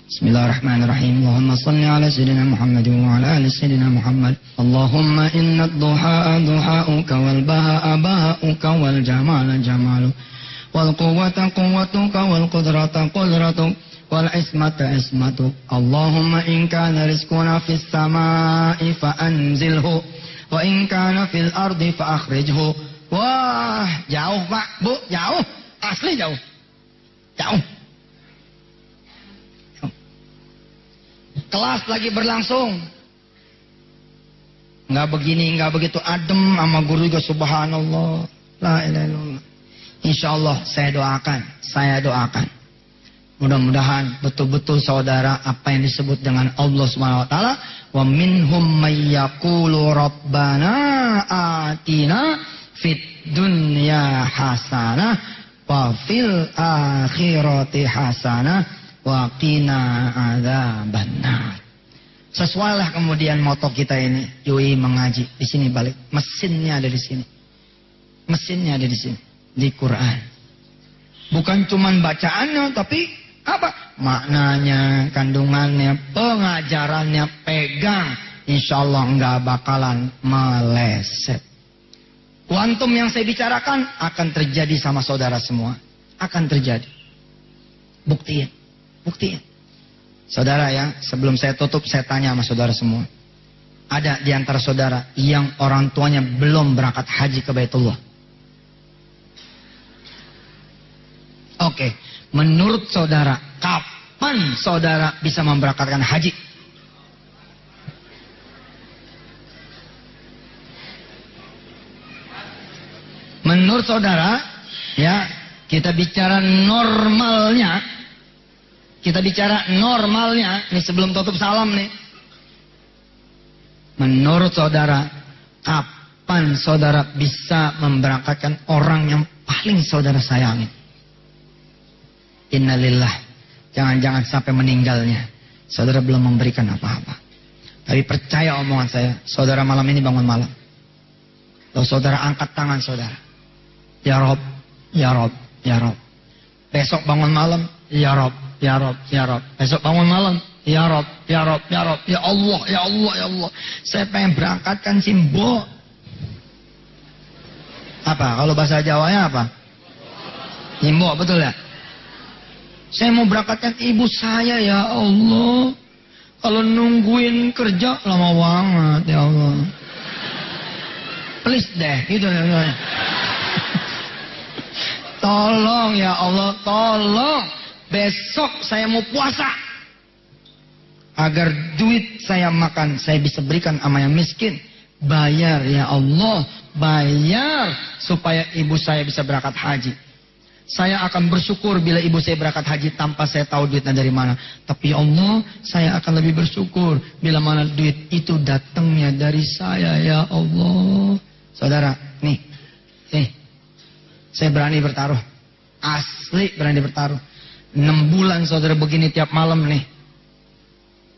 Bismillahirrahmanirrahim. Allahumma salli ala sayyidina Muhammad wa ala ali sayyidina Muhammad. Allahumma inna ad-duha duha'uka wal baha'a baha'uka wal jamala jamalu wal quwwata quwwatuka wal qudrata qudratuk والعصمة عصمتك اللهم إن كان رزقنا في السماء فأنزله وإن كان في الأرض فأخرجه Wah, jauh pak, bu, jauh, asli jauh, jauh. Kelas lagi berlangsung, nggak begini, nggak begitu adem sama guru juga subhanallah. La ilaha illallah. Insya Allah saya doakan, saya doakan. Mudah-mudahan betul-betul saudara apa yang disebut dengan Allah Subhanahu wa taala wa minhum may yaqulu rabbana atina fit dunya hasanah wa fil akhirati hasanah wa qina adzabannar. Sesuailah kemudian moto kita ini, Yui mengaji di sini balik. Mesinnya ada di sini. Mesinnya ada di sini, di Quran. Bukan cuman bacaannya tapi apa? Maknanya, kandungannya, pengajarannya pegang. Insya Allah nggak bakalan meleset. Kuantum yang saya bicarakan akan terjadi sama saudara semua. Akan terjadi. Buktiin. Buktiin. Saudara ya, sebelum saya tutup saya tanya sama saudara semua. Ada di antara saudara yang orang tuanya belum berangkat haji ke Baitullah. Oke, menurut saudara, kapan saudara bisa memberangkatkan haji? Menurut saudara, ya, kita bicara normalnya, kita bicara normalnya, ini sebelum tutup salam nih. Menurut saudara, kapan saudara bisa memberangkatkan orang yang paling saudara sayangi? Innalillah. Jangan-jangan sampai meninggalnya. Saudara belum memberikan apa-apa. Tapi percaya omongan saya, saudara malam ini bangun malam. Lalu saudara angkat tangan saudara. Ya Rob, Ya Rob, Ya Rob. Besok bangun malam, Ya Rob, Ya Rob, Ya Rob. Besok bangun malam, Ya Rob, Ya Rob, Ya Rob. Ya Allah, Ya Allah, Ya Allah. Saya pengen berangkatkan Simbo. Apa? Kalau bahasa Jawanya apa? Simbo, betul ya? Saya mau berangkatkan ibu saya ya Allah. Kalau nungguin kerja lama banget ya Allah. Please deh, gitu ya. Tolong ya Allah, tolong. Besok saya mau puasa. Agar duit saya makan, saya bisa berikan sama yang miskin. Bayar ya Allah, bayar supaya ibu saya bisa berangkat haji. Saya akan bersyukur bila ibu saya berangkat haji tanpa saya tahu duitnya dari mana. Tapi ya Allah, saya akan lebih bersyukur bila mana duit itu datangnya dari saya ya Allah. Saudara, nih, nih, saya berani bertaruh. Asli berani bertaruh. Enam bulan saudara begini tiap malam nih.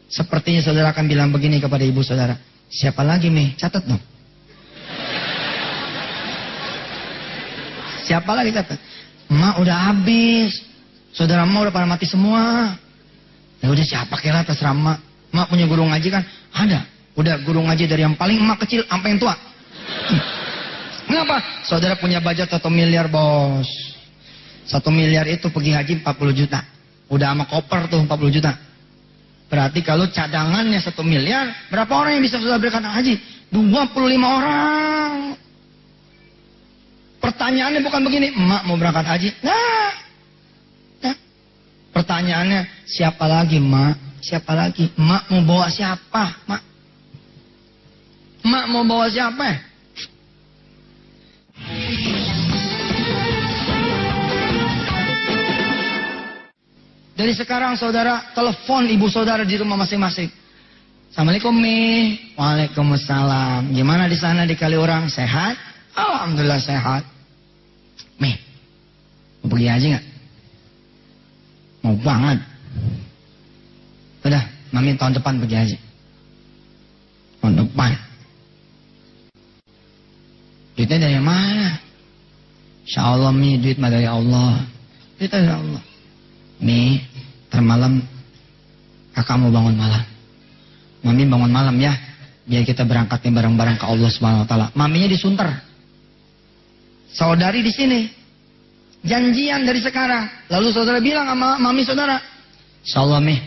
Sepertinya saudara akan bilang begini kepada ibu saudara. Siapa lagi nih? Catat dong. Siapa lagi catat? Mak udah habis. Saudara mak udah pada mati semua. Ya udah siapa kira terserah mak. Mak punya guru ngaji kan? Ada. Udah guru ngaji dari yang paling emak kecil sampai yang tua. Kenapa? Saudara punya budget satu miliar bos. Satu miliar itu pergi haji 40 juta. Udah sama koper tuh 40 juta. Berarti kalau cadangannya satu miliar, berapa orang yang bisa saudara berikan haji? 25 orang. Pertanyaannya bukan begini, emak mau berangkat haji? Nah, nah. Pertanyaannya, siapa lagi emak? Siapa lagi? Emak mau bawa siapa? Mak. Emak mau bawa siapa? Dari sekarang saudara telepon ibu saudara di rumah masing-masing. Assalamualaikum Mi. Waalaikumsalam. Gimana di sana di kali orang sehat? Alhamdulillah sehat. Mau pergi haji nggak? Mau banget. Udah, mami tahun depan pergi haji. Tahun depan. Duitnya dari mana? Insya Allah Mi, duit mah dari Allah. Duitnya dari Allah. Mi, termalam kakak mau bangun malam. Mami bangun malam ya, biar kita berangkatnya bareng-bareng ke Allah Subhanahu wa taala. Maminya disunter. Saudari di sini. Janjian dari sekarang. Lalu saudara bilang sama mami saudara, Allah Mi.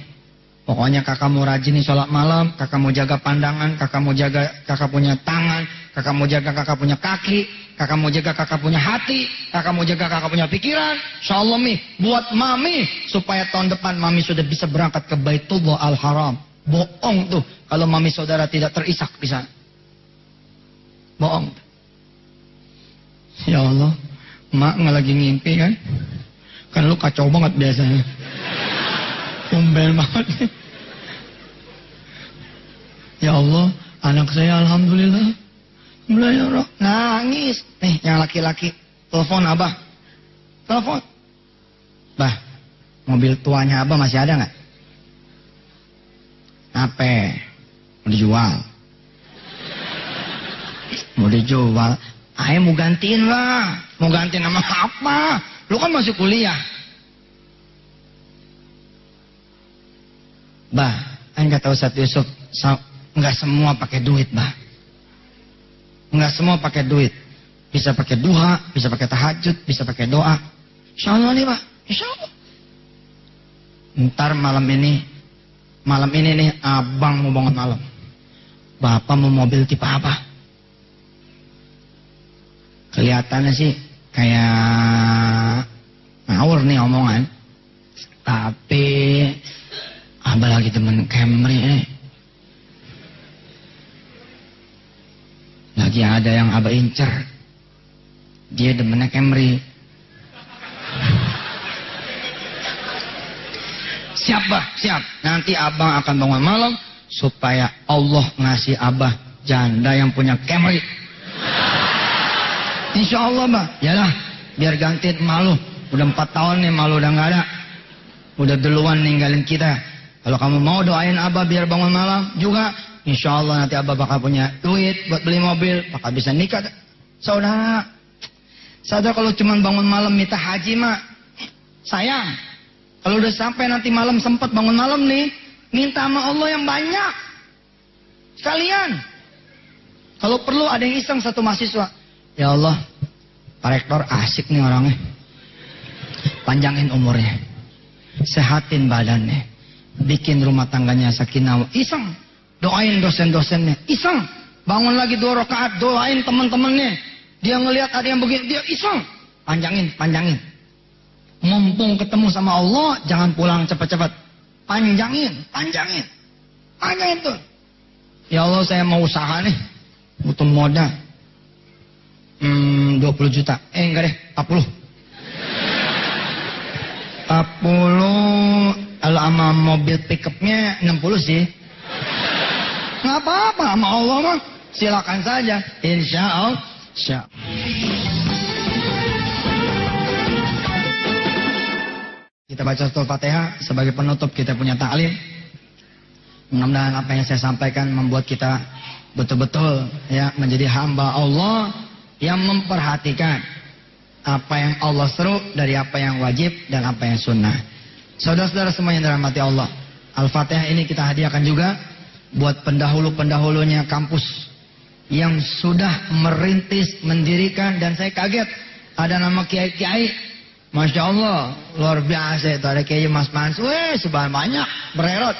Pokoknya kakak mau rajin nih sholat malam, kakak mau jaga pandangan, kakak mau jaga kakak punya tangan, kakak mau jaga kakak punya kaki, kakak mau jaga kakak punya hati, kakak mau jaga kakak punya pikiran. Allah Mi, buat mami supaya tahun depan mami sudah bisa berangkat ke Baitullah Al-Haram. Bohong tuh kalau mami saudara tidak terisak di sana. Bohong. Ya Allah, mak nggak lagi ngimpi kan? Kan lu kacau banget biasanya. Kumbel banget. Ya Allah, anak saya alhamdulillah. Mulai ya nangis. Nih, yang laki-laki telepon abah. Telepon. Bah, mobil tuanya abah masih ada nggak? Apa? Mau dijual. Mau dijual. Ayo mau gantiin lah. Mau gantiin nama apa? Lu kan masih kuliah. Bah, Aing kata Ustaz Yusuf, nggak semua pakai duit, bah. Nggak semua pakai duit. Bisa pakai duha, bisa pakai tahajud, bisa pakai doa. Insya Allah nih, bah. Insya Allah. Ntar malam ini, malam ini nih abang mau bangun malam. Bapak mau mobil tipe apa? Kelihatannya sih kayak ngawur nih omongan. Tapi Abah lagi temen Camry ini. Lagi ada yang Abah incer. Dia demennya Camry. Siap bah, siap. Nanti abang akan bangun malam supaya Allah ngasih abah janda yang punya Camry. Insya Allah bah, yalah biar ganti malu. Udah empat tahun nih malu udah nggak ada. Udah duluan ninggalin kita. Kalau kamu mau doain Abah biar bangun malam juga, insya Allah nanti Abah bakal punya duit buat beli mobil, bakal bisa nikah. Saudara, saudara kalau cuma bangun malam minta haji mah, sayang. Kalau udah sampai nanti malam sempat bangun malam nih, minta sama Allah yang banyak. Sekalian. Kalau perlu ada yang iseng satu mahasiswa. Ya Allah, Pak Rektor asik nih orangnya. Panjangin umurnya. Sehatin badannya. Bikin rumah tangganya sakinah. Iseng. Doain dosen-dosennya. Iseng. Bangun lagi dua rakaat doain teman-temannya. Dia ngelihat ada yang begini dia iseng. Panjangin panjangin. Mumpung ketemu sama Allah jangan pulang cepat-cepat. Panjangin panjangin. Panjangin tuh. Ya Allah saya mau usaha nih. Butuh modal hmm, 20 juta eh enggak deh 40 40 kalau sama mobil pickupnya 60 sih. Nggak apa-apa sama Allah mah. Silakan saja. Insya Allah. Insya Kita baca surah Fatihah sebagai penutup kita punya taklim. Mudah-mudahan apa yang saya sampaikan membuat kita betul-betul ya menjadi hamba Allah yang memperhatikan apa yang Allah seru dari apa yang wajib dan apa yang sunnah. Saudara-saudara semua yang dirahmati Allah. Al-Fatihah ini kita hadiahkan juga buat pendahulu-pendahulunya kampus yang sudah merintis, mendirikan dan saya kaget ada nama kiai-kiai. Masya Allah, luar biasa itu ada kiai Mas Mans. Weh, sebanyak banyak bererot.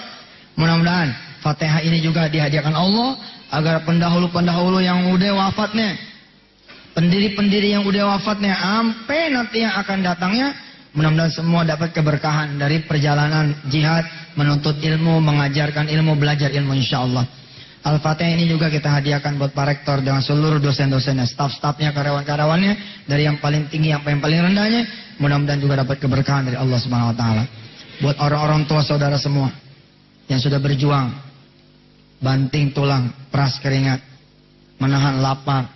Mudah-mudahan Fatihah ini juga dihadiahkan Allah agar pendahulu-pendahulu yang udah wafatnya, pendiri-pendiri yang udah wafatnya, sampai nanti yang akan datangnya Mudah-mudahan semua dapat keberkahan dari perjalanan jihad, menuntut ilmu, mengajarkan ilmu, belajar ilmu insya Allah. Al-Fatihah ini juga kita hadiahkan buat Pak Rektor dengan seluruh dosen-dosennya, staf-stafnya, karyawan-karyawannya, dari yang paling tinggi sampai yang paling rendahnya. Mudah-mudahan juga dapat keberkahan dari Allah Subhanahu wa taala. Buat orang-orang tua saudara semua yang sudah berjuang, banting tulang, peras keringat, menahan lapar,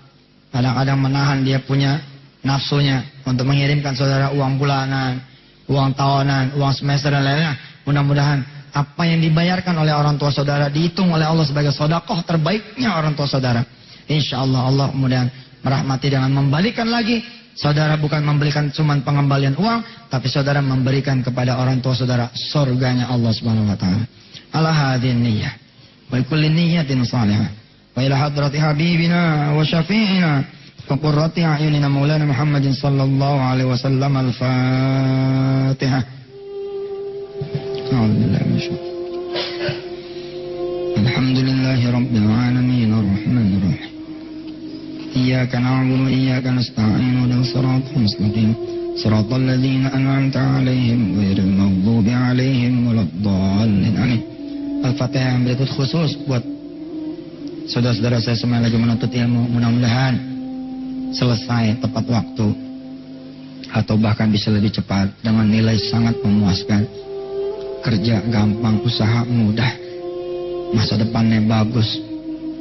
kadang-kadang menahan dia punya nafsunya untuk mengirimkan saudara uang bulanan, uang tahunan, uang semester dan lainnya. Mudah-mudahan apa yang dibayarkan oleh orang tua saudara dihitung oleh Allah sebagai sodakoh terbaiknya orang tua saudara. Insya Allah Allah kemudian merahmati dengan membalikan lagi. Saudara bukan memberikan cuma pengembalian uang, tapi saudara memberikan kepada orang tua saudara surganya Allah Subhanahu wa taala. Ala hadin niyyah. Wa kulli niyyatin salihah. Hadrati habibina wa syafi'ina وقرة أعيننا مولانا محمد صلى الله عليه وسلم الفاتحة. أعوذ بالله من الشيطان. الحمد لله رب العالمين الرحمن الرحيم. إياك نعبد وإياك نستعين ودن صراط المستقيم. صراط الذين أنعمت عليهم غير المغضوب عليهم ولا الضالين. آمين. yang berikut buat saudara-saudara saya semua lagi menuntut ilmu. Mudah-mudahan selesai tepat waktu atau bahkan bisa lebih cepat dengan nilai sangat memuaskan. Kerja gampang usaha mudah masa depannya bagus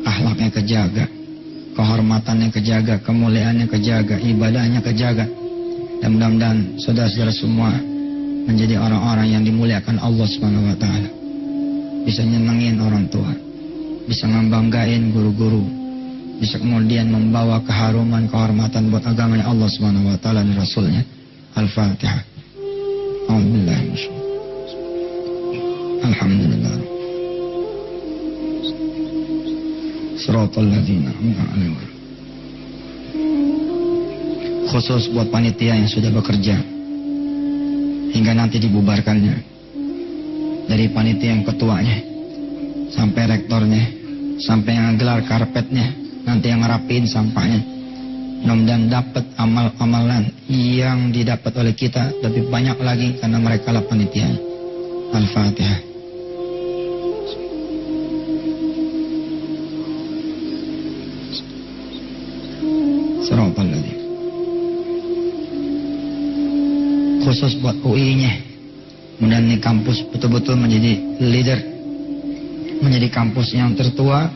akhlaknya kejaga kehormatannya kejaga kemuliaannya kejaga ibadahnya kejaga. Dan mudah-mudahan saudara-saudara semua menjadi orang-orang yang dimuliakan Allah taala. Bisa nyenengin orang tua, bisa membanggain guru-guru, bisa kemudian membawa keharuman, kehormatan buat agama Allah Subhanahu wa taala dan rasulnya. Al-Fatihah. Alhamdulillah. Alhamdulillah. Siratal ladzina Khusus buat panitia yang sudah bekerja hingga nanti dibubarkannya dari panitia yang ketuanya sampai rektornya sampai yang gelar karpetnya. Nanti yang ngerapiin sampahnya. Mudah-mudahan dapat amal-amalan yang didapat oleh kita lebih banyak lagi karena mereka lah panitia Al-Fatihah. Khusus buat UI-nya Kemudian ini kampus betul-betul menjadi leader. Menjadi kampus yang tertua,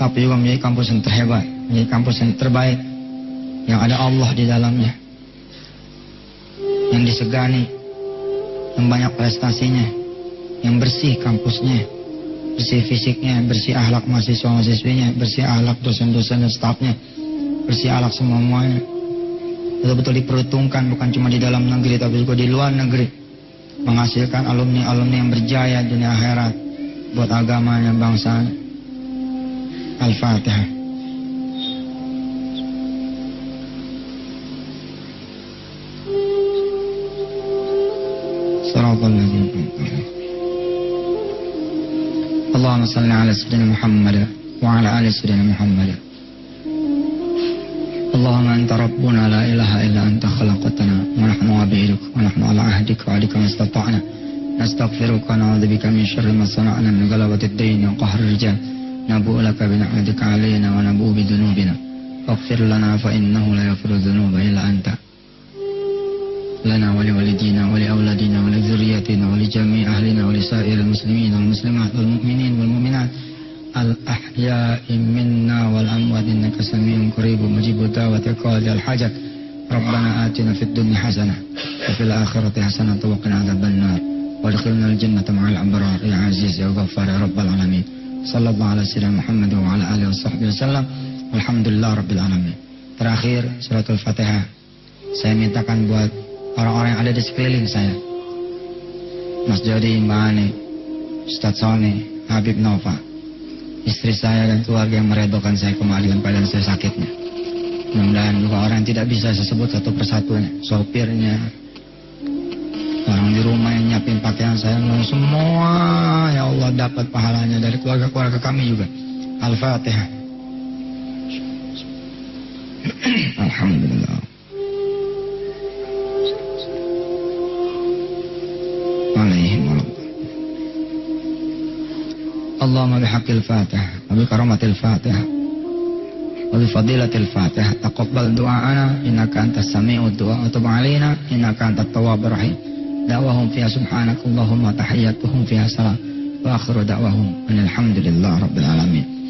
tapi juga menjadi kampus yang terhebat. Menjadi kampus yang terbaik. Yang ada Allah di dalamnya. Yang disegani. Yang banyak prestasinya. Yang bersih kampusnya. Bersih fisiknya, bersih akhlak mahasiswa-mahasiswinya, bersih akhlak dosen-dosen dan stafnya. Bersih akhlak semuanya. Betul-betul diperhitungkan bukan cuma di dalam negeri tapi juga di luar negeri menghasilkan alumni-alumni yang berjaya dunia akhirat buat agamanya bangsa. Al-Fatihah. اللهم صل على سيدنا محمد وعلى آل سيدنا محمد اللهم أنت ربنا لا إله إلا أنت خلقتنا ونحن عبيدك ونحن على عهدك وعليك ما استطعنا نستغفرك ونعوذ بك من شر ما صنعنا من غلبة الدين وقهر الرجال نبوء لك بنعمتك علينا ونبوء بذنوبنا. فاغفر لنا فإنه لا يغفر الذنوب إلا أنت. لنا ولوالدينا ولأولادنا ولذريتنا ولجميع أهلنا ولسائر المسلمين والمسلمات والمؤمنين والمؤمنات. الأحياء منا والأموات إنك سميع قريب مجيب دعوة قاضي الحاجة. ربنا آتنا في الدنيا حسنة وفي الآخرة حسنة وقنا عذاب النار. وادخلنا الجنة مع الأبرار يا عزيز يا غفار يا رب العالمين صلى الله على سيدنا محمد وعلى آله وصحبه وسلم Alhamdulillah Rabbil Alamin Terakhir suratul Fatihah Saya mintakan buat orang-orang yang ada di sekeliling saya Mas Jody, Mbak Ani Ustadz Sony, Habib Nova istri saya dan keluarga yang meredokan saya kembali dengan keadaan saya sakitnya. Mudah-mudahan juga orang yang tidak bisa saya sebut satu persatunya, sopirnya, orang di rumah yang nyiapin pakaian saya, semua ya Allah dapat pahalanya dari keluarga-keluarga kami juga. Al-Fatihah. Alhamdulillah. Alaihim اللهم بحق الفاتحة وبكرامة الفاتحة وبفضيلة الفاتحة تقبل دعاءنا إنك أنت السميع الدعاء وتب علينا إنك أنت التواب الرحيم دعوهم فيها سبحانك اللهم تحياتهم فيها سلام وآخر دعوهم أن الحمد لله رب العالمين.